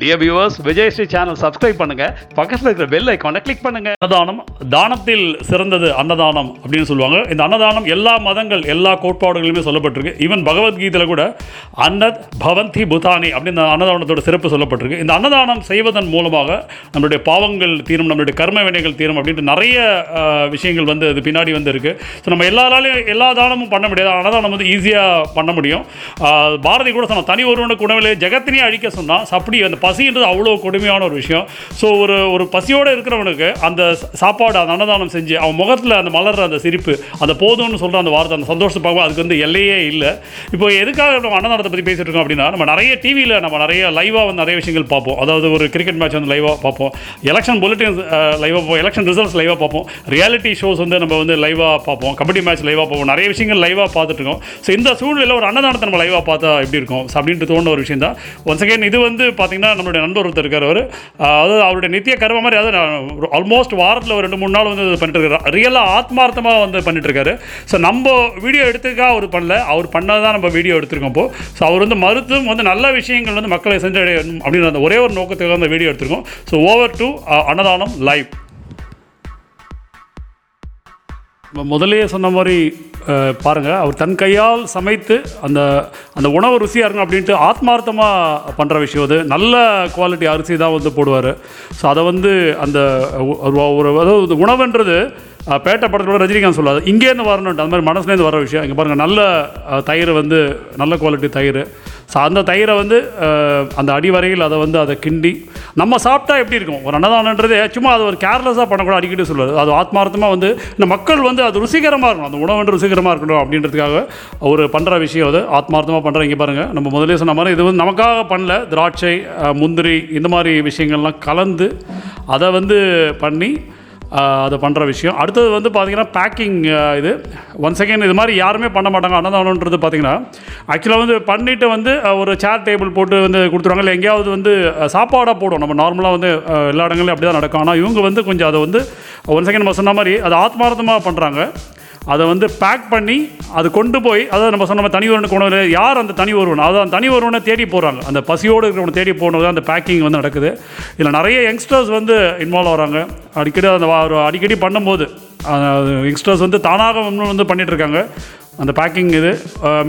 Dear viewers Vijay Sri channel subscribe பண்ணுங்க. பக்கத்தில் இருக்கிற பெல் ஐக்கானை கிளிக் பண்ணுங்க. அன்னதானம் தானத்தில் சிறந்தது அன்னதானம் அப்படின்னு சொல்லுவாங்க. இந்த அன்னதானம் எல்லா மதங்கள் எல்லா கோட்பாடுகளுமே சொல்லப்பட்டிருக்கு. ஈவன் பகவத்கீதையில் கூட அன்னத் பவந்தி புதானி அப்படின்னு அன்னதானத்தோட சிறப்பு சொல்லப்பட்டிருக்கு. இந்த அன்னதானம் செய்வதன் மூலமாக நம்மளுடைய பாவங்கள் தீரும் நம்மளுடைய கர்ம வினைகள் தீரும் அப்படின்ட்டு நிறைய விஷயங்கள் வந்து அது பின்னாடி வந்து இருக்குது ஸோ நம்ம எல்லாராலையும் எல்லா தானமும் பண்ண முடியாது. அன்னதானம் வந்து ஈஸியாக பண்ண முடியும். பாரதி கூட சொன்னால் தனி ஒருவனுக்கு உணவிலே ஜெகத்தினே அழிக்க சொன்னால் அப்படி அந்த பசின்றது அவ்வளோ கொடுமையான ஒரு விஷயம். ஸோ ஒரு ஒரு பசியோடு இருக்கிறவனுக்கு அந்த சாப்பாடு அந்த அன்னதானம் செஞ்சு அவன் முகத்தில் அந்த மலர்ற அந்த சிரிப்பு அந்த போதும்னு சொல்கிற அந்த வார்த்தை அந்த சந்தோஷத்தை பார்க்கும் அதுக்கு வந்து எல்லையே இல்லை. இப்போ எதுக்காக நம்ம அன்னதானத்தை பற்றி பேசிகிட்டு இருக்கோம் அப்படின்னா நம்ம நிறைய டிவியில் நம்ம நிறைய லைவாக வந்து நிறைய விஷயங்கள் பார்ப்போம். அதாவது ஒரு கிரிக்கெட் மேட்ச் வந்து லைவாக பார்ப்போம். எலெக்ஷன் புல்லட்டின் லைவாக பார்ப்போம். எலெக்ஷன் ரிசல்ட்ஸ் லைவாக பார்ப்போம். ரியாலிட்டி ஷோஸ் வந்து நம்ம வந்து லைவாக பார்ப்போம். கபடி மேட்ச் லைவாக பார்ப்போம். நிறைய விஷயங்கள் லைவாக பார்த்துட்டு இருக்கோம். ஸோ இந்த சூழ்நிலையில் ஒரு அன்னதானத்தை நம்ம லைவாக பார்த்தா எப்படி இருக்கும்? அப்படின்ட்டு தோணுன ஒரு விஷயம் தான் ஒன்ஸ் அகேன் இது வந்து பார்த்திங்கன்னா நம்மளுடைய நண்பர் ஒருத்தர் இருக்கார் அவர். அதாவது அவருடைய நித்திய கர்ம மாதிரி அதாவது ஆல்மோஸ்ட் வாரத்தில் ஒரு ரெண்டு மூணு நாள் வந்து பண்ணிட்டு இருக்காரு. ரியலாக ஆத்மார்த்தமாக வந்து பண்ணிட்டு இருக்காரு. ஸோ நம்ம வீடியோ எடுத்துக்காக அவர் பண்ணல. அவர் பண்ணதான் நம்ம வீடியோ எடுத்திருக்கோம் இப்போ. ஸோ அவர் வந்து மருத்துவம் வந்து நல்ல விஷயங்கள் வந்து மக்களை சென்றடையணும் அப்படின்னு அந்த ஒரே ஒரு நோக்கத்துக்காக அந்த வீடியோ எடுத்திருக்கோம். So over to Annadanam live நம்ம சொன்ன மாதிரி பாருங்கள் அவர் தன் கையால் சமைத்து அந்த அந்த உணவு ருசியாக இருக்கும் அப்படின்ட்டு ஆத்மார்த்தமாக பண்ணுற விஷயம் அது. நல்ல குவாலிட்டி அரிசி தான் வந்து போடுவார். ஸோ அதை வந்து அந்த ஒரு ஒரு அதாவது உணவுன்றது அஹ், பேட்டை படத்தோட ரஜினிகாந்த் சொல்லாது. இங்கேருந்து வரணுன்ட்டு அந்த மாதிரி மனசுலேருந்து வர விஷயம். இங்கே பாருங்கள் நல்ல தயிர் வந்து நல்ல குவாலிட்டி தயிர். ஸோ அந்த தயிரை வந்து அந்த அடி வரையில் அதை வந்து அதை கிண்டி நம்ம சாப்பிட்டா எப்படி இருக்கும்? ஒரு அன்னதானன்றதே சும்மா அது ஒரு கேர்லெஸ்ஸாக பண்ணக்கூடாது அடிக்கடி சொல்லுவார். அது ஆத்மார்த்தமாக வந்து இந்த மக்கள் வந்து அது ருசிகரமாக இருக்கணும். அந்த உணவு ருசிகரமாக இருக்கணும் அப்படின்றதுக்காக அவர் பண்ணுற விஷயம் அது. ஆத்மார்த்தமாக பண்ணுற இங்கே பாருங்கள் நம்ம முதலே சொன்ன மாதிரி இது வந்து நமக்காக பண்ணல. திராட்சை முந்திரி இந்த மாதிரி விஷயங்கள்லாம் கலந்து அதை வந்து பண்ணி அதை பண்ணுற விஷயம். அடுத்தது வந்து பார்த்திங்கன்னா பேக்கிங் இது. ஒன் செகண்ட் இது மாதிரி யாருமே பண்ண மாட்டாங்க அன்னதானன்றது பார்த்திங்கன்னா ஆக்சுவலாக வந்து பண்ணிவிட்டு வந்து ஒரு சேர் டேபிள் போட்டு வந்து கொடுத்துருவாங்க. இல்லை எங்கேயாவது வந்து சாப்பாடாக போடும் நம்ம நார்மலாக வந்து எல்லா இடங்களையும் அப்படி தான் நடக்கும். ஆனால் இவங்க வந்து கொஞ்சம் அதை வந்து ஒன் செகண்ட் நம்ம சொன்ன மாதிரி அதை ஆத்மார்த்தமாக பண்ணுறாங்க அதை வந்து பேக் பண்ணி அது கொண்டு போய் அதாவது நம்ம சொன்ன தனி ஒருவனுக்கு உணவு யார் அந்த தனி ஒருவன்? அதாவது அந்த தனி ஒருவனை தேடி போகிறாங்க அந்த பசியோடு இருக்கிறவனை தேடி போனது அந்த பேக்கிங் வந்து நடக்குது. இதில் நிறைய யங்ஸ்டர்ஸ் வந்து இன்வால்வ் ஆகிறாங்க அடிக்கடி அந்த அடிக்கடி பண்ணும்போது யங்ஸ்டர்ஸ் வந்து தானாக வந்து பண்ணிகிட்டு இருக்காங்க. அந்த பேக்கிங் இது.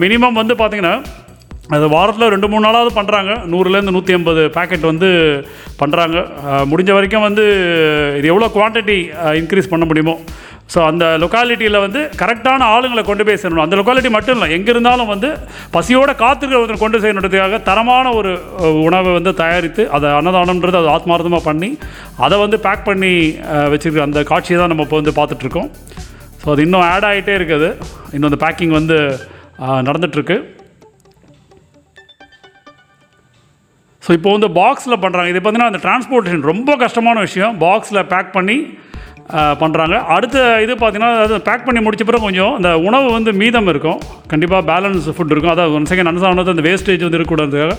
மினிமம் வந்து பார்த்திங்கன்னா அது வாரத்தில் ரெண்டு மூணு நாளாவது பண்ணுறாங்க நூறுலேருந்து நூற்றி ஐம்பது பேக்கெட் வந்து பண்ணுறாங்க முடிஞ்ச வரைக்கும் வந்து இது எவ்வளோ குவான்டிட்டி இன்க்ரீஸ் பண்ண முடியுமோ ஸோ அந்த லொக்காலிட்டியில் வந்து கரெக்டான ஆளுங்களை கொண்டு போய் சேரணும். அந்த லொக்காலிட்டி மட்டும் இல்லை எங்கே இருந்தாலும் வந்து பசியோட காத்திருக்கிறவங்க கொண்டு செய்யணுன்றதுக்காக தரமான ஒரு உணவை வந்து தயாரித்து அதை அன்னதானம்ன்றது அது ஆத்மார்த்தமாக பண்ணி அதை வந்து பேக் பண்ணி வச்சுருக்க அந்த காட்சியை தான் நம்ம இப்போ வந்து பார்த்துட்ருக்கோம். ஸோ அது இன்னும் ஆட் ஆகிட்டே இருக்குது. இன்னும் அந்த பேக்கிங் வந்து நடந்துகிட்ருக்கு ஸோ இப்போ வந்து பாக்ஸில் பண்ணுறாங்க இது பார்த்தீங்கன்னா அந்த டிரான்ஸ்போர்ட்டேஷன் ரொம்ப கஷ்டமான விஷயம். பாக்ஸில் பேக் பண்ணி பண்ணுறாங்க அடுத்த இது பார்த்திங்கன்னா அது பேக் பண்ணி முடிச்ச பிறகு கொஞ்சம் அந்த உணவு வந்து மீதம் இருக்கும். கண்டிப்பாக பேலன்ஸ் ஃபுட் இருக்கும். அதாவது ஒன் செகண்ட் அனுசாரணத்தை அந்த வேஸ்டேஜ் வந்து இருக்கக்கூடாதுக்காக.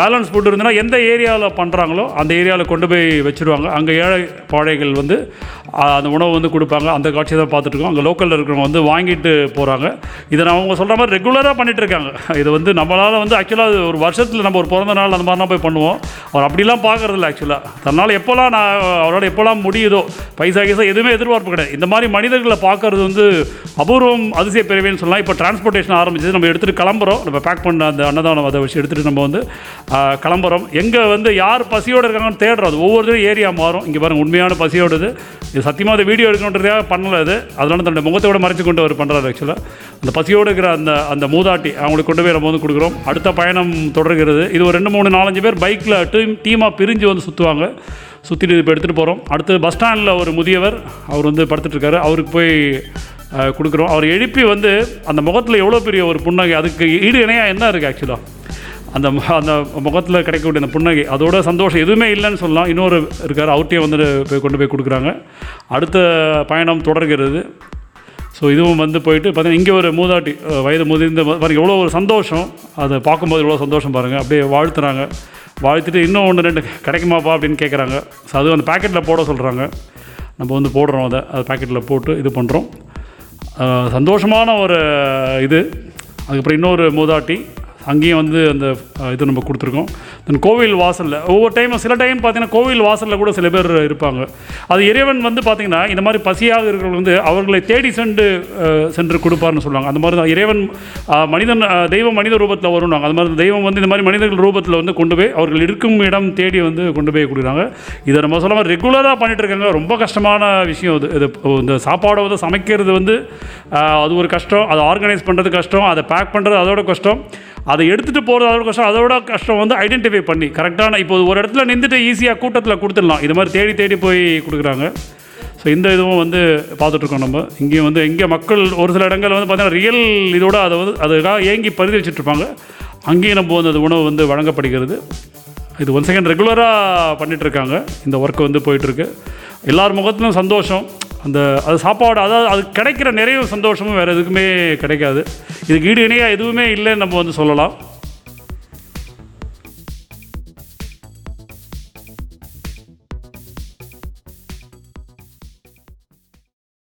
பேலன்ஸ் ஃபுட் இருந்ததுன்னா எந்த ஏரியாவில் பண்ணுறாங்களோ அந்த ஏரியாவில் கொண்டு போய் வச்சுருவாங்க. அங்கே ஏழை பாழைகள் வந்து அந்த உணவு வந்து கொடுப்பாங்க. அந்த காட்சியை தான் பார்த்துட்ருக்கோம் அங்கே லோக்கலில் இருக்கிறவங்க வந்து வாங்கிட்டு போகிறாங்க இதை நான் அவங்க சொல்கிற மாதிரி ரெகுலராக பண்ணிகிட்ருக்காங்க இருக்காங்க. இது வந்து நம்மளால் வந்து ஆக்சுவலாக ஒரு வருஷத்தில் நம்ம ஒரு பிறந்த நாள் அந்த மாதிரிலாம் போய் பண்ணுவோம். அவர் அப்படிலாம் பார்க்கறதில்ல ஆக்சுவலாக தன்னால் எப்போல்லாம் நான் அவரோட எப்போல்லாம் முடியுதோ பைசா கீசா எதுவுமே எதிர்பார்ப்பு கிடையாது. இந்த மாதிரி மனிதர்களை பார்க்கறது வந்து அபூர்வம் அதிசய பிறவின்னு சொல்லலாம். இப்போ டிரான்ஸ்போர்ட்டேஷன் ஆரம்பிச்சது. நம்ம எடுத்துகிட்டு கிளம்புறோம். நம்ம பேக் பண்ண அந்த அன்னதானம் அதை வச்சு எடுத்துகிட்டு நம்ம வந்து கிளம்புறோம். எங்கே வந்து யார் பசியோடு இருக்காங்கன்னு தேடுறோம். அது ஒவ்வொருத்தரும் ஏரியா மாறும். இங்கே பாருங்கள் உண்மையான பசியோடது இது. சத்தியமாக அதை வீடியோ எடுக்கணுன்றதுக்காக பண்ணல அது அதனால தன்னுடைய முகத்தோட மறைச்சு கொண்டு அவர் பண்ணுறாரு ஆக்சுவலாக அந்த பசியோடு இருக்கிற அந்த அந்த மூதாட்டி அவங்களுக்கு கொண்டு போய் நம்ம வந்து கொடுக்குறோம். அடுத்த பயணம் தொடர்கிறது. இது ஒரு ரெண்டு மூணு நாலஞ்சு பேர் பைக்கில் டீம் டீமாக பிரிஞ்சு வந்து சுற்றுவாங்க சுற்றிட்டு இப்போ எடுத்துகிட்டு போகிறோம் அடுத்து பஸ் ஸ்டாண்டில் ஒரு முதியவர் அவர் வந்து படுத்துட்டுருக்காரு அவருக்கு போய் கொடுக்குறோம். அவர் எழுப்பி வந்து அந்த முகத்தில் எவ்வளோ பெரிய ஒரு புன்னகை அதுக்கு ஈடு இணையாக என்ன இருக்குது ஆக்சுவலாக அந்த அந்த முகத்தில் கிடைக்கக்கூடிய அந்த புன்னகை அதோட சந்தோஷம் எதுவுமே இல்லைன்னு சொல்லலாம். இன்னொரு இருக்கார் அவர்கிட்டயே வந்து போய் கொண்டு போய் கொடுக்குறாங்க. அடுத்த பயணம் தொடர்கிறது. ஸோ இதுவும் வந்து போயிட்டு பார்த்தீங்கன்னா இங்கே ஒரு மூதாட்டி வயது முதிர்ந்த பாருங்கள் எவ்வளோ ஒரு சந்தோஷம். அதை பார்க்கும்போது எவ்வளோ சந்தோஷம் பாருங்கள் அப்படியே வாழ்த்துறாங்க. வாழ்த்துட்டு இன்னும் ஒன்று ரெண்டு கிடைக்குமாப்பா அப்படின்னு கேட்குறாங்க ஸோ அது அந்த பேக்கெட்டில் போட சொல்கிறாங்க நம்ம வந்து போடுறோம் அதை. அது பேக்கெட்டில் போட்டு இது பண்ணுறோம் சந்தோஷமான ஒரு இது. அதுக்கப்புறம் இன்னொரு மூதாட்டி அங்கேயும் வந்து அந்த இது நம்ம கொடுத்துருக்கோம். தென் கோவில் வாசலில் ஒவ்வொரு டைமும் சில டைம் பார்த்திங்கன்னா கோவில் வாசலில் கூட சில பேர் இருப்பாங்க. அது இறைவன் வந்து பார்த்திங்கன்னா இந்த மாதிரி பசியாக இருக்கிறவங்க வந்து அவர்களை தேடி சென்று சென்று கொடுப்பார்னு சொல்லுவாங்க. அந்த மாதிரி தான் இறைவன் மனிதன் தெய்வம் மனித ரூபத்தில் வருவாங்க அந்த மாதிரி தெய்வம் வந்து இந்த மாதிரி மனிதர்கள் ரூபத்தில் வந்து கொண்டு போய் அவர்கள் இருக்கும் இடம் தேடி வந்து கொண்டு போய் கொடுக்குறாங்க. இதை நம்ம சொல்லாமல் ரெகுலராக பண்ணிட்டு இருக்காங்க. ரொம்ப கஷ்டமான விஷயம் இது இது இந்த சாப்பாடை வந்து சமைக்கிறது வந்து அது ஒரு கஷ்டம். அதை ஆர்கனைஸ் பண்ணுறது கஷ்டம். அதை பேக் பண்ணுறது அதோட கஷ்டம். அதை எடுத்துகிட்டு போகிறது அதோட கஷ்டம் அதோட கஷ்டம் வந்து ஐடென்டிஃபை பண்ணி கரெக்டான இப்போ ஒரு இடத்துல நின்றுட்டு ஈஸியாக கூட்டத்தில் கொடுத்துடலாம். இது மாதிரி தேடி தேடி போய் கொடுக்குறாங்க. ஸோ இந்த இதுவும் வந்து பார்த்துட்ருக்கோம் நம்ம. இங்கேயும் வந்து இங்கே மக்கள் ஒரு சில இடங்கள் வந்து பார்த்திங்கன்னா ரியல் இதோட அதை வந்து அதுக்காக ஏங்கி பரிதவிச்சிட்ருப்பாங்க அங்கேயும் நம்ம வந்து அது உணவு வந்து வழங்கப்படுகிறது. இது ஒன் செகண்ட் ரெகுலராக பண்ணிகிட்ருக்காங்க இந்த ஒர்க் வந்து போயிட்டுருக்கு. எல்லார் முகத்திலும் சந்தோஷம். அந்த அது சாப்பாடு அதாவது அது கிடைக்கிற நிறைய சந்தோஷமும் வேறு எதுக்குமே கிடைக்காது. இதுக்கு ஈடு இணையாக எதுவுமே இல்லைன்னு நம்ம வந்து சொல்லலாம்.